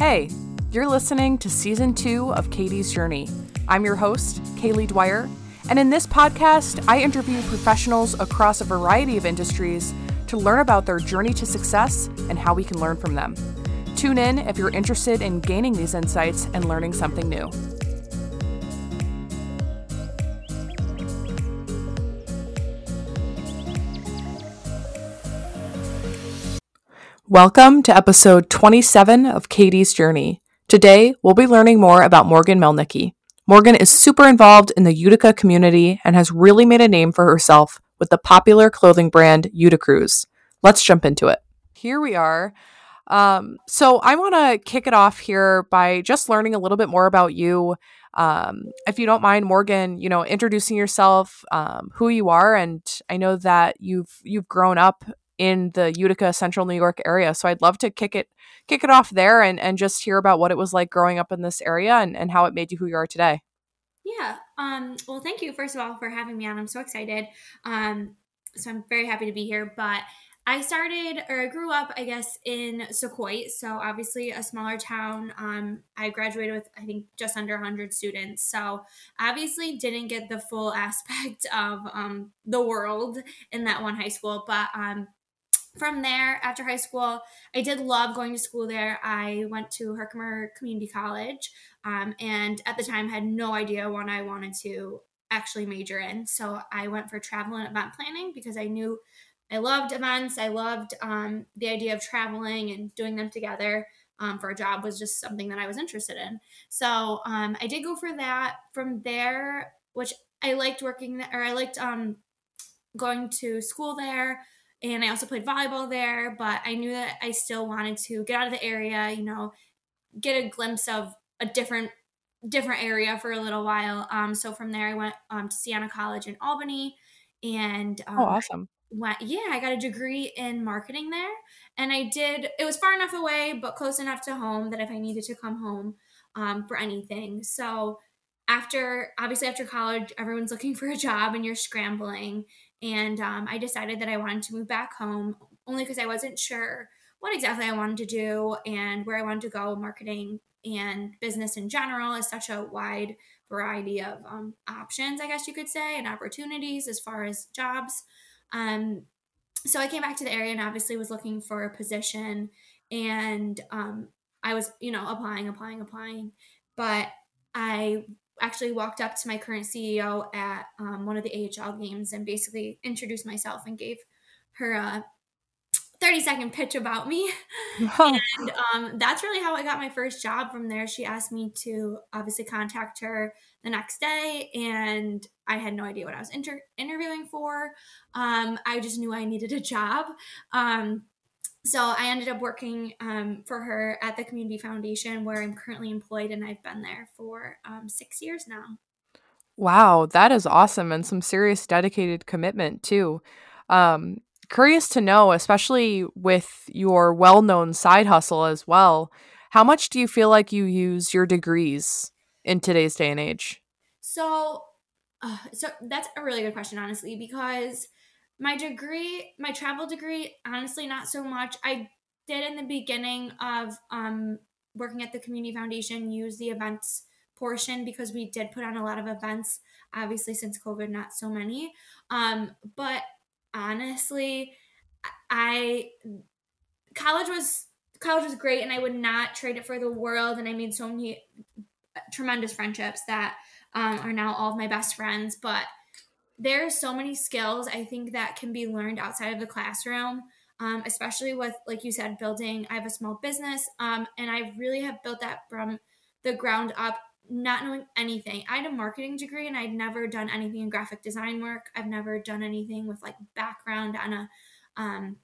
Hey, you're listening to season two of KD's Journey. I'm your host, Kaleigh Dwyer, and in this podcast, I interview professionals across a variety of industries to learn about their journey to success and how we can learn from them. Tune in if you're interested in gaining these insights and learning something new. Welcome to episode 27 of KD's Journey. Today, we'll be learning more about Morgan Mielnicki. Morgan is super involved in the Utica community and has really made a name for herself with the popular clothing brand Uticrews. Let's jump into it. Here we are. Um, so, I want to kick it off here by just learning a little bit more about you. Um, if you don't mind, Morgan, you know, introducing yourself, um, who you are, and I know that you've you've grown up in the Utica, Central New York area. So I'd love to kick it kick it off there and, and just hear about what it was like growing up in this area and, and how it made you who you are today. Yeah. Um, well, thank you, first of all, for having me on. I'm so excited. Um, so I'm very happy to be here. But I started, or I grew up, I guess, in Sauquoit. So obviously a smaller town. Um, I graduated with, I think, just under 100 students. So obviously didn't get the full aspect of um, the world in that one high school. But um, from there, after high school, I did love going to school there. I went to Herkimer Community College, um, and at the time had no idea what I wanted to actually major in. So I went for travel and event planning because I knew I loved events. I loved um, the idea of traveling and doing them together um, for a job was just something that I was interested in. So um, I did go for that. From there, which I liked working there, or I liked um, going to school there and I also played volleyball there, but I knew that I still wanted to get out of the area, you know, get a glimpse of a different different area for a little while. Um, so from there, I went um, to Siena College in Albany, and um, oh, awesome. Went, yeah, I got a degree in marketing there, and I did. It was far enough away, but close enough to home that if I needed to come home um, for anything, so after obviously after college, everyone's looking for a job and you're scrambling. And um, I decided that I wanted to move back home only because I wasn't sure what exactly I wanted to do and where I wanted to go. Marketing and business in general is such a wide variety of um, options, I guess you could say, and opportunities as far as jobs. Um, so I came back to the area and obviously was looking for a position. And um, I was, you know, applying, applying, applying. But I actually walked up to my current CEO at um, one of the AHL games and basically introduced myself and gave her a 30 second pitch about me. and um, that's really how I got my first job from there. She asked me to obviously contact her the next day, and I had no idea what I was inter- interviewing for. Um, I just knew I needed a job. Um, so I ended up working um, for her at the Community Foundation, where I'm currently employed, and I've been there for um, six years now. Wow, that is awesome, and some serious dedicated commitment too. Um, curious to know, especially with your well-known side hustle as well, how much do you feel like you use your degrees in today's day and age? So, uh, so that's a really good question, honestly, because my degree, my travel degree, honestly, not so much. I did in the beginning of um, working at the Community Foundation use the events portion because we did put on a lot of events. Obviously, since COVID, not so many. Um, but honestly, I college was college was great, and I would not trade it for the world. And I made so many tremendous friendships that um, are now all of my best friends. But there's so many skills I think that can be learned outside of the classroom, um, especially with, like you said, building. I have a small business, um, and I really have built that from the ground up, not knowing anything. I had a marketing degree, and I'd never done anything in graphic design work. I've never done anything with like background on a um,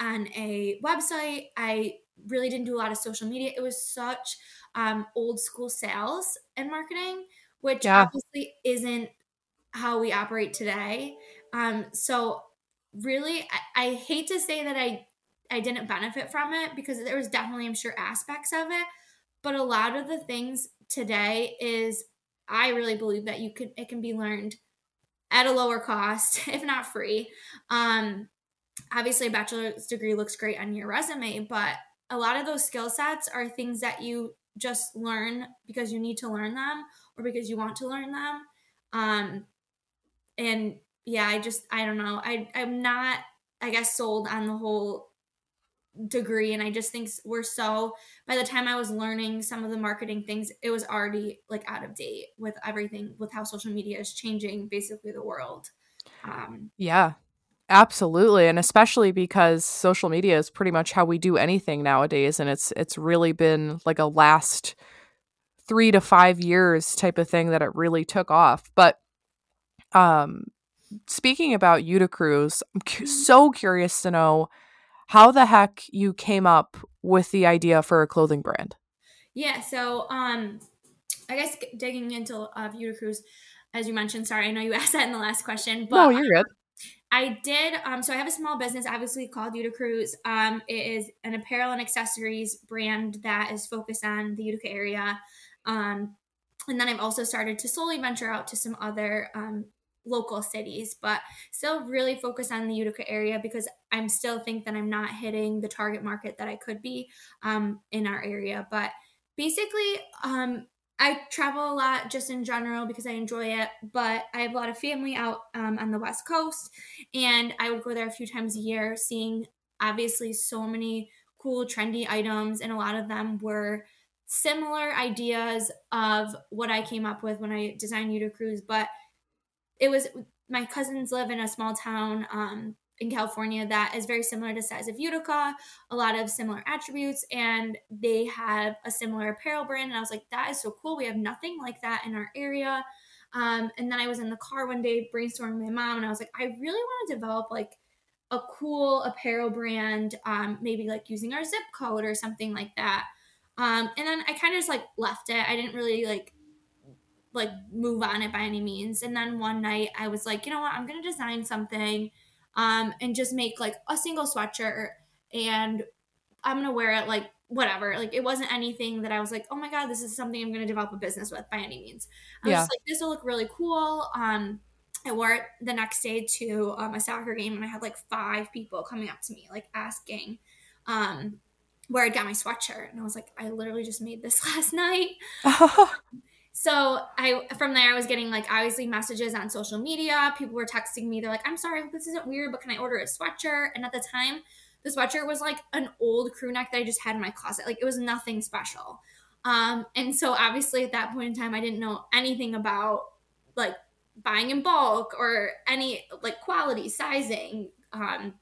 on a website. I really didn't do a lot of social media. It was such um, old school sales and marketing, which yeah. obviously isn't how we operate today. Um, so really, I, I hate to say that I I didn't benefit from it because there was definitely, I'm sure, aspects of it. But a lot of the things today is I really believe that you could it can be learned at a lower cost, if not free. Um, obviously, a bachelor's degree looks great on your resume, but a lot of those skill sets are things that you just learn because you need to learn them or because you want to learn them. Um, and yeah, I just I don't know. I I'm not I guess sold on the whole degree and I just think we're so by the time I was learning some of the marketing things it was already like out of date with everything with how social media is changing basically the world. Um Yeah. Absolutely, and especially because social media is pretty much how we do anything nowadays and it's it's really been like a last 3 to 5 years type of thing that it really took off. But um speaking about Uticrews, I'm cu- mm-hmm. so curious to know how the heck you came up with the idea for a clothing brand. Yeah, so um I guess digging into uh, Uticrews as you mentioned, sorry, I know you asked that in the last question, but No, you're good. I did. Um, so I have a small business, obviously called Uticrews. Um, it is an apparel and accessories brand that is focused on the Utica area. Um, and then I've also started to slowly venture out to some other um, local cities, but still really focus on the Utica area because I'm still think that I'm not hitting the target market that I could be um, in our area. But basically, um, I travel a lot just in general because I enjoy it, but I have a lot of family out um, on the West Coast, and I would go there a few times a year, seeing obviously so many cool, trendy items, and a lot of them were similar ideas of what I came up with when I designed Utica Cruise, but it was my cousins live in a small town um, in California that is very similar to size of Utica, a lot of similar attributes, and they have a similar apparel brand. And I was like, that is so cool. We have nothing like that in our area. Um, and then I was in the car one day brainstorming my mom, and I was like, I really want to develop like a cool apparel brand, um, maybe like using our zip code or something like that. Um, and then I kind of just like left it. I didn't really like like move on it by any means. And then one night I was like, you know what, I'm gonna design something um, and just make like a single sweatshirt and I'm gonna wear it like whatever. Like it wasn't anything that I was like, oh my god, this is something I'm gonna develop a business with by any means. I yeah. just like, this will look really cool. Um, I wore it the next day to um, a soccer game, and I had like five people coming up to me, like asking um, where I got my sweatshirt, and I was like, I literally just made this last night. So I from there I was getting like obviously messages on social media. People were texting me. They're like, "I'm sorry, this isn't weird, but can I order a sweatshirt?" And at the time, the sweatshirt was like an old crew neck that I just had in my closet. Like it was nothing special. Um, and so obviously at that point in time, I didn't know anything about like buying in bulk or any like quality, sizing, um,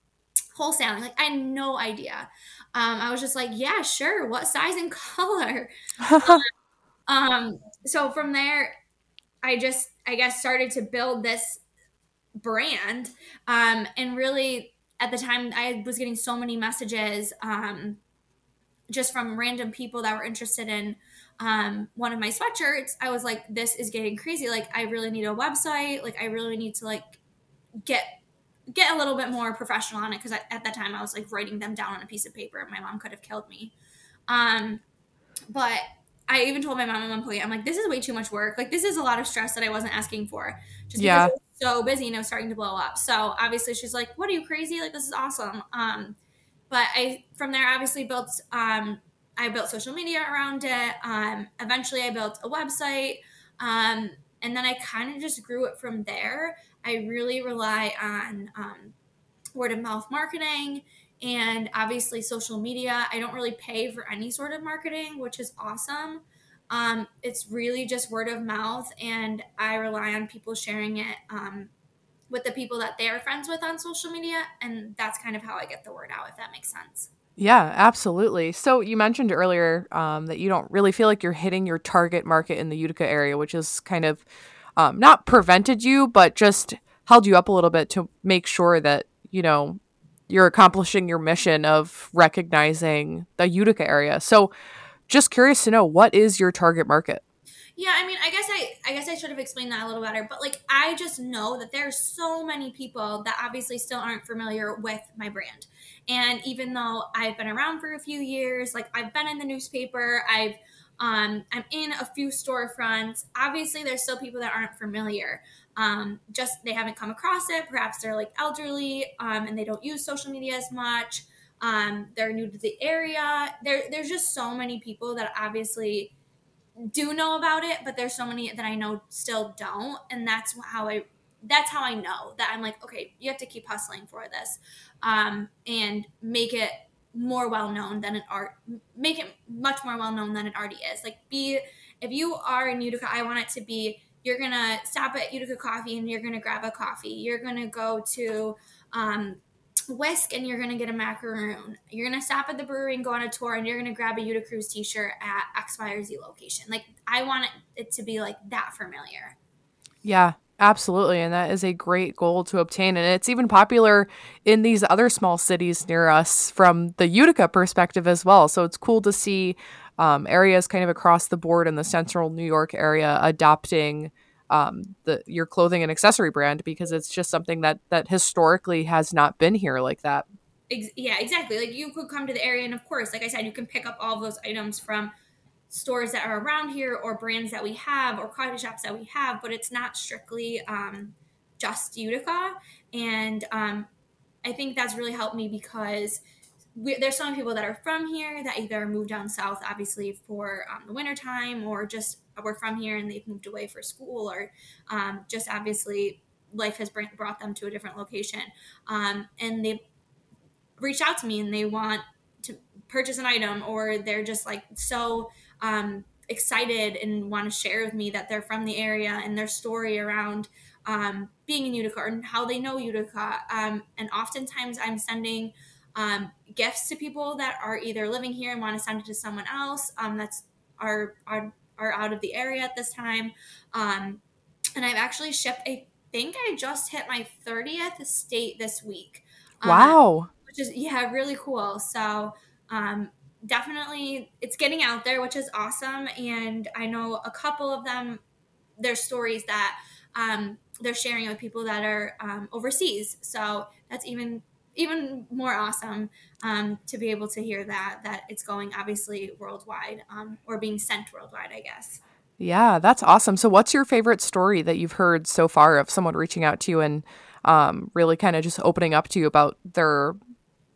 wholesaling. Like I had no idea. Um, I was just like, yeah, sure. What size and color? um, so from there, I just, I guess, started to build this brand. Um, and really, at the time, I was getting so many messages um, just from random people that were interested in um, one of my sweatshirts. I was like, this is getting crazy. Like, I really need a website. Like, I really need to like get get a little bit more professional on it because at that time I was like writing them down on a piece of paper. My mom could have killed me. Um, but I even told my mom at one point, I'm like, this is way too much work. Like, this is a lot of stress that I wasn't asking for. Just because yeah. so busy and I was starting to blow up. So obviously she's like, what are you crazy? Like, this is awesome. Um, but I, from there, obviously built, um, I built social media around it. Um, eventually I built a website. Um, and then I kind of just grew it from there. I really rely on, um, word of mouth marketing and obviously social media. I don't really pay for any sort of marketing, which is awesome. Um, it's really just word of mouth, and I rely on people sharing it um, with the people that they are friends with on social media, and that's kind of how I get the word out, if that makes sense. Yeah, absolutely. So you mentioned earlier um, that you don't really feel like you're hitting your target market in the Utica area, which is kind of um, not prevented you, but just held you up a little bit to make sure that you know you're accomplishing your mission of recognizing the Utica area. So, just curious to know what is your target market? Yeah, I mean, I guess I I guess I should have explained that a little better, but like I just know that there's so many people that obviously still aren't familiar with my brand. And even though I've been around for a few years, like I've been in the newspaper, I've um, I'm in a few storefronts. Obviously, there's still people that aren't familiar um, just they haven't come across it. Perhaps they're like elderly um, and they don't use social media as much. um, they're new to the area. There, there's just so many people that obviously do know about it, but there's so many that I know still don't, and that's how I that's how I know that I'm like, okay, you have to keep hustling for this, um, and make it more well known than it art make it much more well known than it already is. Like be if you are in Utica, I want it to be you're gonna stop at Utica Coffee and you're gonna grab a coffee. You're gonna go to um, Whisk and you're gonna get a macaroon. You're gonna stop at the brewery and go on a tour and you're gonna grab a Utica Cruise t-shirt at X, Y, or Z location. Like I want it to be like that familiar. Yeah, Absolutely. And that is a great goal to obtain. And it's even popular in these other small cities near us from the Utica perspective as well. So it's cool to see um, areas kind of across the board in the central New York area adopting um, the your clothing and accessory brand because it's just something that that historically has not been here like that. Yeah, exactly. Like you could come to the area, and of course, like I said, you can pick up all those items from stores that are around here or brands that we have or coffee shops that we have, but it's not strictly um, just Utica. And um, I think that's really helped me because we, there's some people that are from here that either moved down south, obviously for um, the wintertime, or just were from here and they've moved away for school, or um, just obviously life has brought them to a different location. Um, and they reached out to me and they want to purchase an item, or they're just like so um, excited and want to share with me that they're from the area and their story around um, being in Utica and how they know Utica. Um, and oftentimes I'm sending um, gifts to people that are either living here and want to send it to someone else um, that's are, are are out of the area at this time. Um, and I've actually shipped. I think I just hit my 30th state this week. Um, wow. which is yeah, really cool. So um, definitely it's getting out there, which is awesome. And I know a couple of them, their stories that um, they're sharing with people that are um, overseas. So that's even even more awesome um, to be able to hear that that it's going obviously worldwide um, or being sent worldwide, I guess. Yeah, that's awesome. So, what's your favorite story that you've heard so far of someone reaching out to you and um, really kind of just opening up to you about their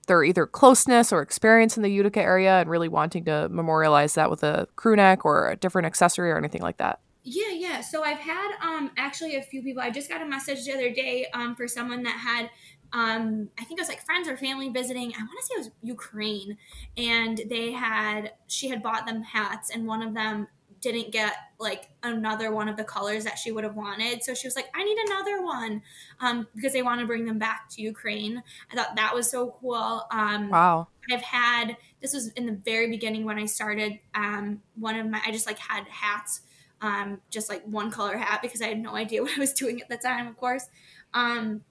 their either closeness or experience in the Utica area and really wanting to memorialize that with a crew neck or a different accessory or anything like that? Yeah, yeah. So I've had um actually a few people. I just got a message the other day um for someone that had um I think it was like friends or family visiting. I want to say it was Ukraine and they had she had bought them hats and one of them didn't get like another one of the colors that she would have wanted. So she was like, I need another one um, because they want to bring them back to Ukraine. I thought that was so cool. Um, wow. I've had, this was in the very beginning when I started. Um, one of my, I just like had hats, um, just like one color hat because I had no idea what I was doing at the time, of course. Um,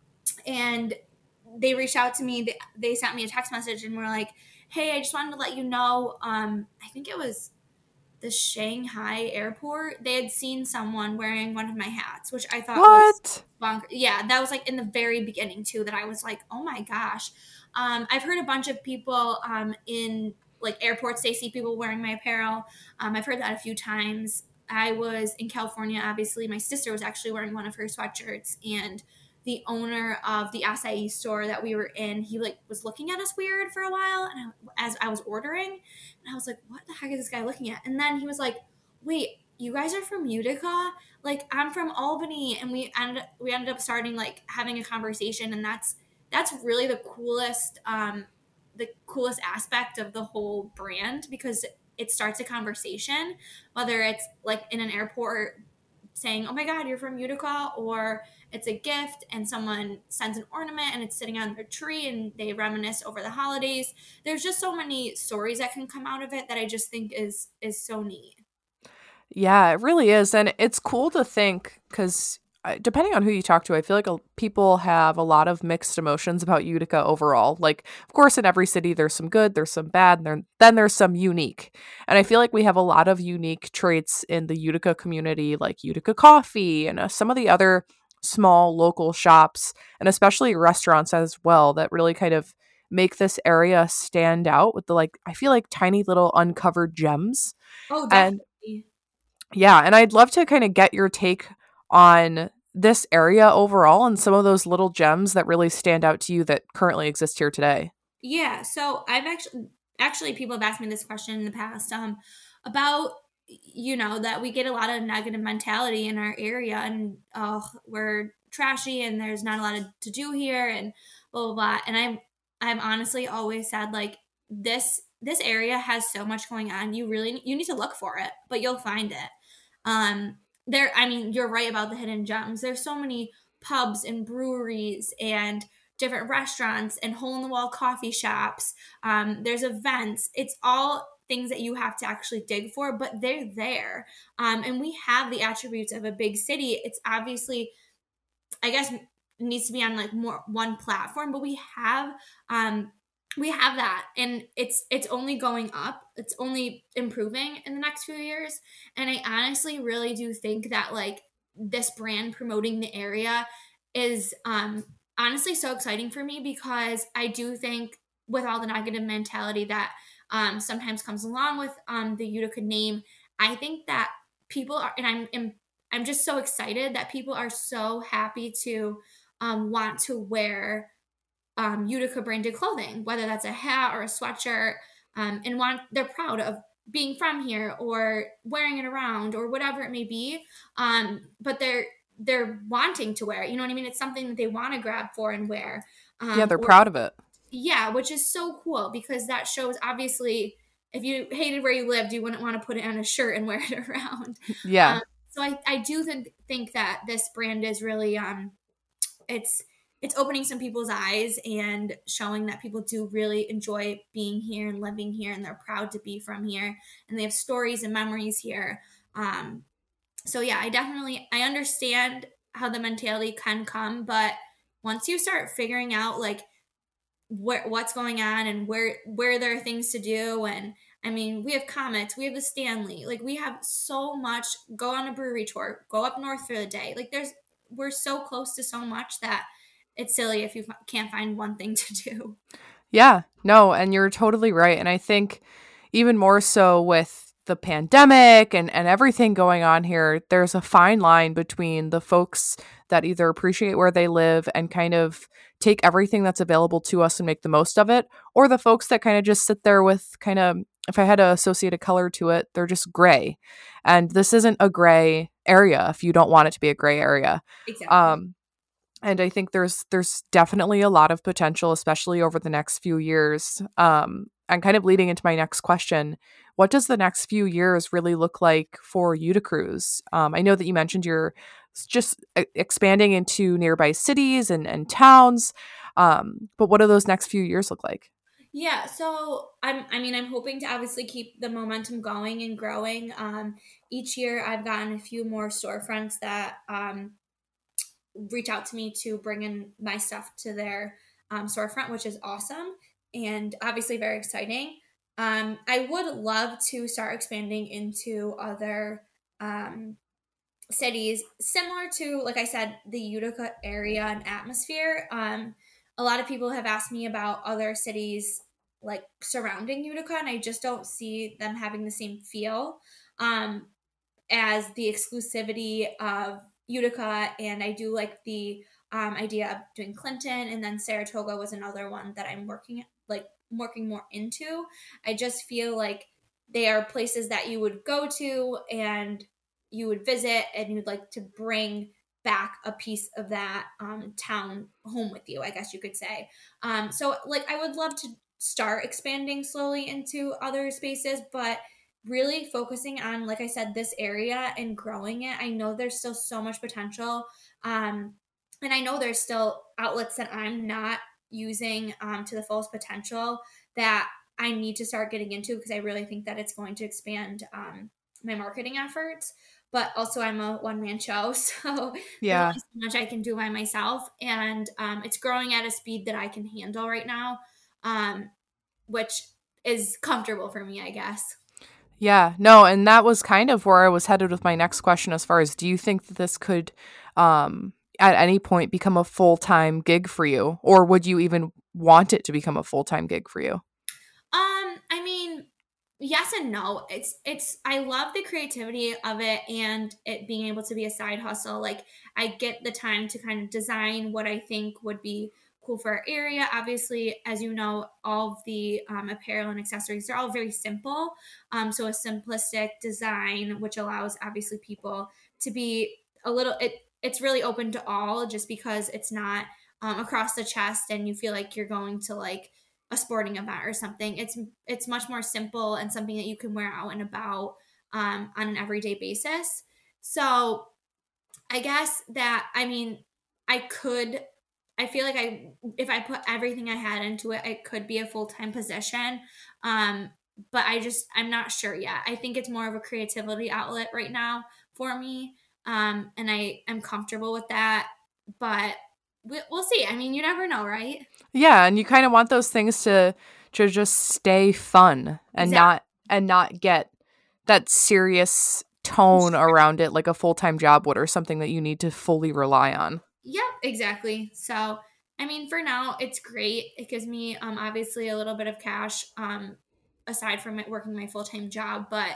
and they reached out to me. They, they sent me a text message and were like, Hey, I just wanted to let you know. Um, I think it was the Shanghai airport, they had seen someone wearing one of my hats, which I thought what? was bonker. Yeah, that was like in the very beginning too. That I was like, oh my gosh. Um, I've heard a bunch of people um, in like airports. They see people wearing my apparel. Um, I've heard that a few times. I was in California. Obviously, my sister was actually wearing one of her sweatshirts, and the owner of the acai store that we were in, he like was looking at us weird for a while, and I, as I was ordering, and I was like, "What the heck is this guy looking at?" And then he was like, "Wait, you guys are from Utica? Like I'm from Albany." And we ended we ended up starting like having a conversation, and that's that's really the coolest um, the coolest aspect of the whole brand because it starts a conversation, whether it's like in an airport saying, "Oh my God, you're from Utica," or it's a gift and someone sends an ornament and it's sitting on their tree and they reminisce over the holidays there's just so many stories that can come out of it that i just think is is so neat yeah it really is and it's cool to think because depending on who you talk to, I feel like people have a lot of mixed emotions about Utica overall. Like, of course, in every city, there's some good, there's some bad, and then there's some unique. And I feel like we have a lot of unique traits in the Utica community, like Utica coffee and uh, some of the other small local shops and especially restaurants as well that really kind of make this area stand out with the like I feel like tiny little uncovered gems. Oh, definitely. And, yeah, and I'd love to kind of get your take on this area overall and some of those little gems that really stand out to you that currently exist here today. Yeah, so I've actually actually people have asked me this question in the past um about you know that we get a lot of negative mentality in our area and oh we're trashy and there's not a lot of, to do here and blah blah blah. And i'm i've honestly always said like this this area has so much going on. You really you need to look for it but you'll find it. Um there i mean you're right about the hidden gems. There's so many pubs and breweries and different restaurants and hole in the wall coffee shops. Um, there's events. It's all things that you have to actually dig for but they're there. Um, and we have the attributes of a big city. It's obviously i guess needs to be on like more one platform but we have um we have that. And it's it's only going up. It's only improving in the next few years. And i honestly really do think that like this brand promoting the area is um honestly so exciting for me because i do think with all the negative mentality that um sometimes comes along with um the utica name i think that people are and i'm i'm, I'm just so excited that people are so happy to um want to wear um, Utica branded clothing, whether that's a hat or a sweatshirt, um, and want they're proud of being from here or wearing it around or whatever it may be. Um, but they're they're wanting to wear it. You know what I mean? It's something that they want to grab for and wear. Um, yeah, they're or, proud of it. Yeah, which is so cool because that shows obviously if you hated where you lived, you wouldn't want to put it on a shirt and wear it around. Yeah. Um, so I, I do th- think that this brand is really um it's it's opening some people's eyes and showing that people do really enjoy being here and living here and they're proud to be from here and they have stories and memories here um, so yeah i definitely i understand how the mentality can come but once you start figuring out like where what's going on and where where there are things to do and I mean, we have Comets, we have the Stanley. Like we have so much. Go on a brewery tour, go up north for the day. Like there's we're so close to so much that it's silly if you can't find one thing to do. Yeah, no, and you're totally right. And I think even more so with the pandemic and, and everything going on here, there's a fine line between the folks that either appreciate where they live and kind of take everything that's available to us and make the most of it, or the folks that kind of just sit there with kind of, if I had to associate a color to it, they're just gray. And this isn't a gray area if you don't want it to be a gray area. Exactly. Um, and I think there's there's definitely a lot of potential, especially over the next few years. Um, and kind of leading into my next question, what does the next few years really look like for Uticrews? Um, I know that you mentioned you're just expanding into nearby cities and, and towns, um, but what do those next few years look like? Yeah, so I'm I mean I'm hoping to obviously keep the momentum going and growing. Um, each year I've gotten a few more storefronts that um, reach out to me to bring in my stuff to their um, storefront, which is awesome and obviously very exciting. Um, I would love to start expanding into other um, cities similar to, like I said, the Utica area and atmosphere. Um, a lot of people have asked me about other cities like surrounding Utica, and I just don't see them having the same feel um, as the exclusivity of Utica, and I do like the um, idea of doing Clinton, and then Saratoga was another one that I'm working like working more into. I just feel like they are places that you would go to and you would visit, and you'd like to bring back a piece of that um, town home with you. I guess you could say. Um, so, like, I would love to start expanding slowly into other spaces, but really focusing on like i said this area and growing it i know there's still so much potential um and i know there's still outlets that i'm not using um, to the fullest potential that i need to start getting into because i really think that it's going to expand um, my marketing efforts. But also i'm a one-man show so yeah. so much i can do by myself. And um, it's growing at a speed that i can handle right now um, which is comfortable for me i guess. Yeah, no, and that was kind of where I was headed with my next question as far as do you think that this could um at any point become a full-time gig for you or would you even want it to become a full-time gig for you? Um, I mean, yes and no. It's it's I love the creativity of it and it being able to be a side hustle. Like I get the time to kind of design what I think would be cool for our area. Obviously, as you know, all of the um, apparel and accessories they're all very simple. Um, so a simplistic design, which allows obviously people to be a little. It it's really open to all, just because it's not um, across the chest and you feel like you're going to like a sporting event or something. It's it's much more simple and something that you can wear out and about um, on an everyday basis. So I guess that I mean I could I feel like I if I put everything I had into it, it could be a full time position. Um, but I just I'm not sure yet. I think it's more of a creativity outlet right now for me, um, and I am comfortable with that. But we, we'll see. I mean, you never know, right? Yeah, and you kind of want those things to to just stay fun and exactly. not and not get that serious tone around it like a full time job would or something that you need to fully rely on. Yeah, exactly. So, I mean, for now, it's great. It gives me um, obviously a little bit of cash um, aside from it working my full time job, but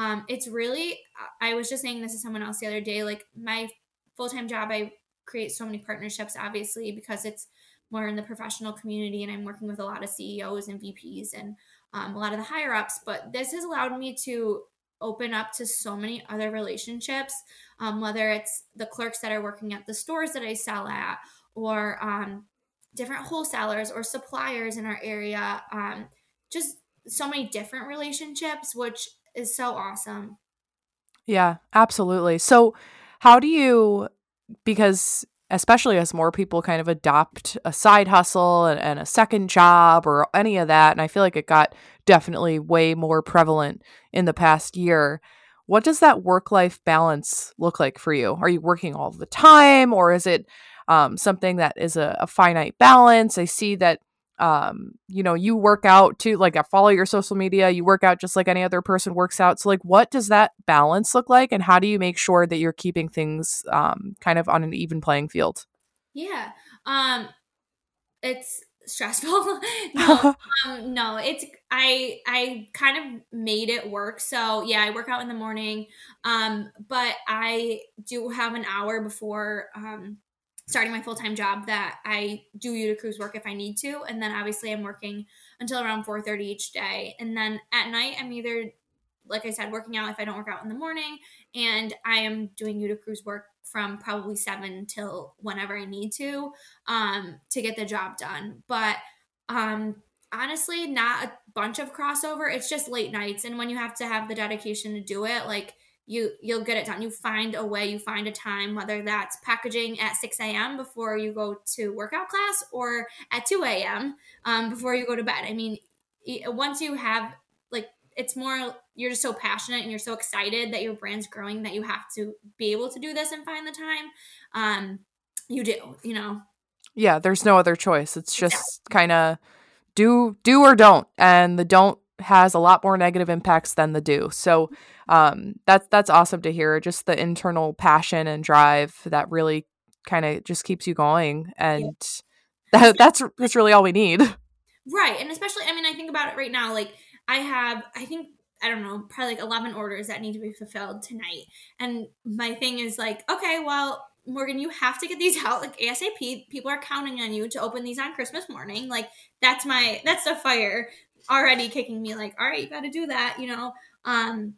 um, it's really, I was just saying this to someone else the other day, like my full time job, I create so many partnerships, obviously, because it's more in the professional community and I'm working with a lot of CEOs and VPs and um, a lot of the higher ups. But this has allowed me to open up to so many other relationships, um, whether it's the clerks that are working at the stores that I sell at, or um, different wholesalers or suppliers in our area. Um, just so many different relationships, which is so awesome. Yeah, absolutely. So, how do you, because especially as more people kind of adopt a side hustle and, and, a second job or any of that. And I feel like it got definitely way more prevalent in the past year. What does that work life balance look like for you? Are you working all the time or is it um, something that is a, a finite balance? I see that um, you know, you work out too, like I follow your social media, you work out just like any other person works out. So like what does that balance look like and how do you make sure that you're keeping things um kind of on an even playing field? Yeah. Um it's stressful. no, um, no, it's I I kind of made it work. So yeah, I work out in the morning. Um, but I do have an hour before um starting my full-time job that I do Uticrews work if I need to. And then obviously I'm working until around 4.30 each day. And then at night I'm either, like I said, working out if I don't work out in the morning. And I am doing Uticrews work from probably 7 till whenever I need to um, to get the job done. But um, honestly, not a bunch of crossover. It's just late nights. And when you have to have the dedication to do it, like – you you'll get it done. You find a way, you find a time, whether that's packaging at 6 a.m. before you go to workout class or at 2 a.m. Um, before you go to bed. I mean, once you have like it's more you're just so passionate and you're so excited that your brand's growing that you have to be able to do this and find the time. Um, you do, you know. Yeah, there's no other choice. It's just yeah. kind of do do or don't, and the don't has a lot more negative impacts than the do. So um, that's that's awesome to hear. Just the internal passion and drive that really kind of just keeps you going, and yeah. that, that's that's really all we need. Right, and especially I mean I think about it right now. Like I have, I think I don't know, probably like 11 orders that need to be fulfilled tonight. And my thing is like, okay, well, Morgan, you have to get these out like ASAP. People are counting on you to open these on Christmas morning. Like that's my that's the fire already kicking me like all right you got to do that you know? Um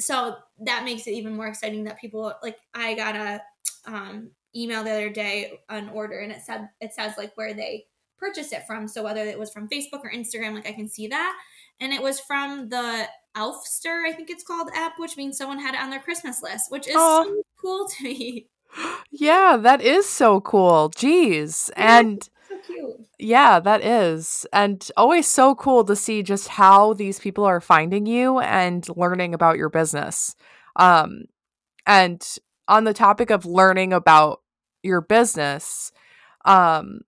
so that makes it even more exciting that people like i got a um email the other day an order and it said it says like where they purchased it from. So whether it was from facebook or instagram like i can see that. And it was from the elfster i think it's called app which means someone had it on their christmas list which is so cool to me. Yeah that is so cool. Jeez. And cute. Yeah, that is. And always so cool to see just how these people are finding you and learning about your business. Um, and on the topic of learning about your business, um,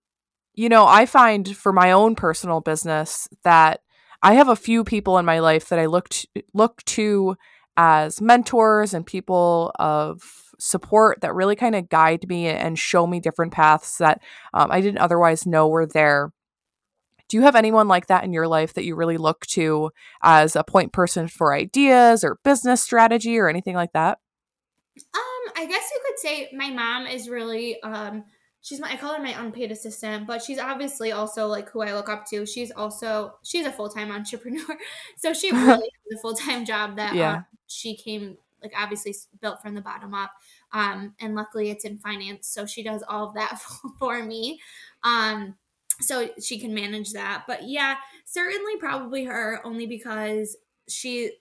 you know, I find for my own personal business that I have a few people in my life that I look to, look to as mentors and people of support that really kind of guide me and show me different paths that um, I didn't otherwise know were there. Do you have anyone like that in your life that you really look to as a point person for ideas or business strategy or anything like that? Um, I guess you could say my mom is really um she's my I call her my unpaid assistant, but she's obviously also like who I look up to. She's also she's a full time entrepreneur, so she really has a full time job that yeah. Um, she came like obviously built from the bottom up. Um, and luckily it's in finance, so she does all of that for me. Um, so she can manage that. But yeah, certainly probably her only because she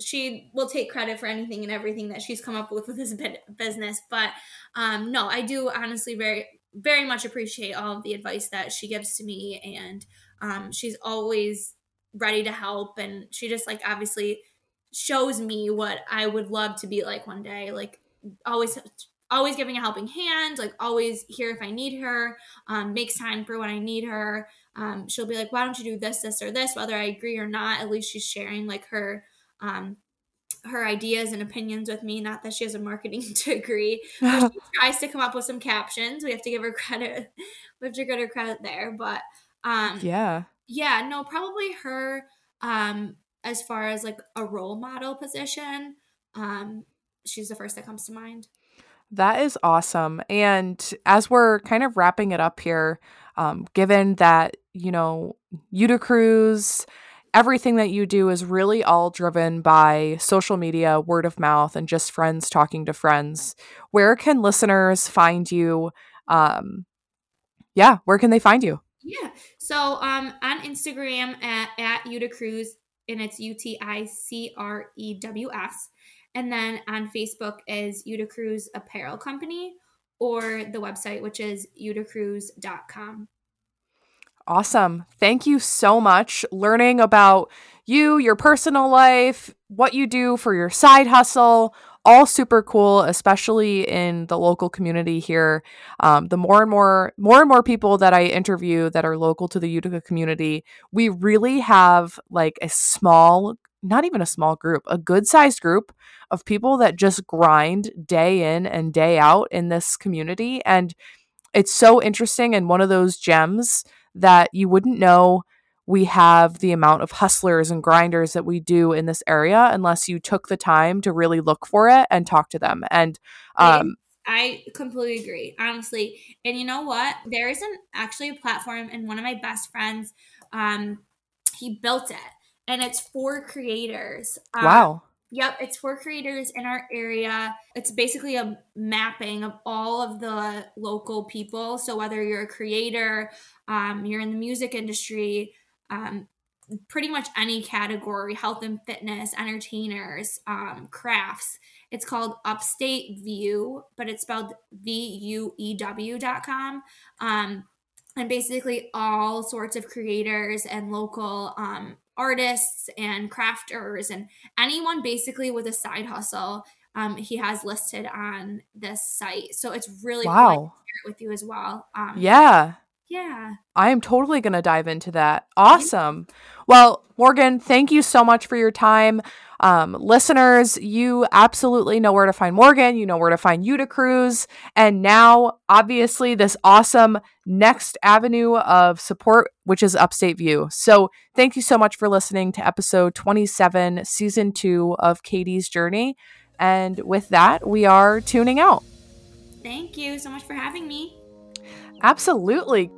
she will take credit for anything and everything that she's come up with with this business but um no i do honestly very very much appreciate all of the advice that she gives to me and um, she's always ready to help and she just like obviously shows me what i would love to be like one day like always always giving a helping hand like always here if i need her um, makes time for when i need her um, she'll be like why don't you do this this or this whether i agree or not at least she's sharing like her um, her ideas and opinions with me. Not that she has a marketing degree, she tries to come up with some captions. We have to give her credit. We have to give her credit there. But um, yeah, yeah, no, probably her. Um, as far as like a role model position, um, she's the first that comes to mind. That is awesome. And as we're kind of wrapping it up here, um, given that you know Uticrews everything that you do is really all driven by social media, word of mouth, and just friends talking to friends. Where can listeners find you? Um, yeah, where can they find you? Yeah. So um, on Instagram at, at Uticrews, and it's U T I C R E W S. And then on Facebook is Uticrews Apparel Company or the website, which is uticrews.com. Awesome. Thank you so much. Learning about you, your personal life, what you do for your side hustle, all super cool, especially in the local community here. Um, the more and more, more and more people that I interview that are local to the Utica community, we really have like a small, not even a small group, a good sized group of people that just grind day in and day out in this community. And it's so interesting and one of those gems that you wouldn't know we have the amount of hustlers and grinders that we do in this area unless you took the time to really look for it and talk to them. And um, I completely agree, honestly. And you know what? There is an actually a platform, and one of my best friends, um, he built it, and it's for creators. Um, wow. Yep, it's for creators in our area. It's basically a mapping of all of the local people. So whether you're a creator, um, you're in the music industry, um, pretty much any category, health and fitness, entertainers, um, crafts. It's called Upstate Vuew, but it's spelled V U E W dot com. Um, and basically all sorts of creators and local um, artists and crafters and anyone basically with a side hustle um, he has listed on this site so it's really wow. cool with you as well um, yeah yeah i am totally going to dive into that awesome well morgan thank you so much for your time um, listeners, you absolutely know where to find Morgan. You know where to find Uticrews. And now, obviously, this awesome next avenue of support, which is Upstate Vuew. So, thank you so much for listening to episode 27, season two of KD's Journey. And with that, we are tuning out. Thank you so much for having me. Absolutely.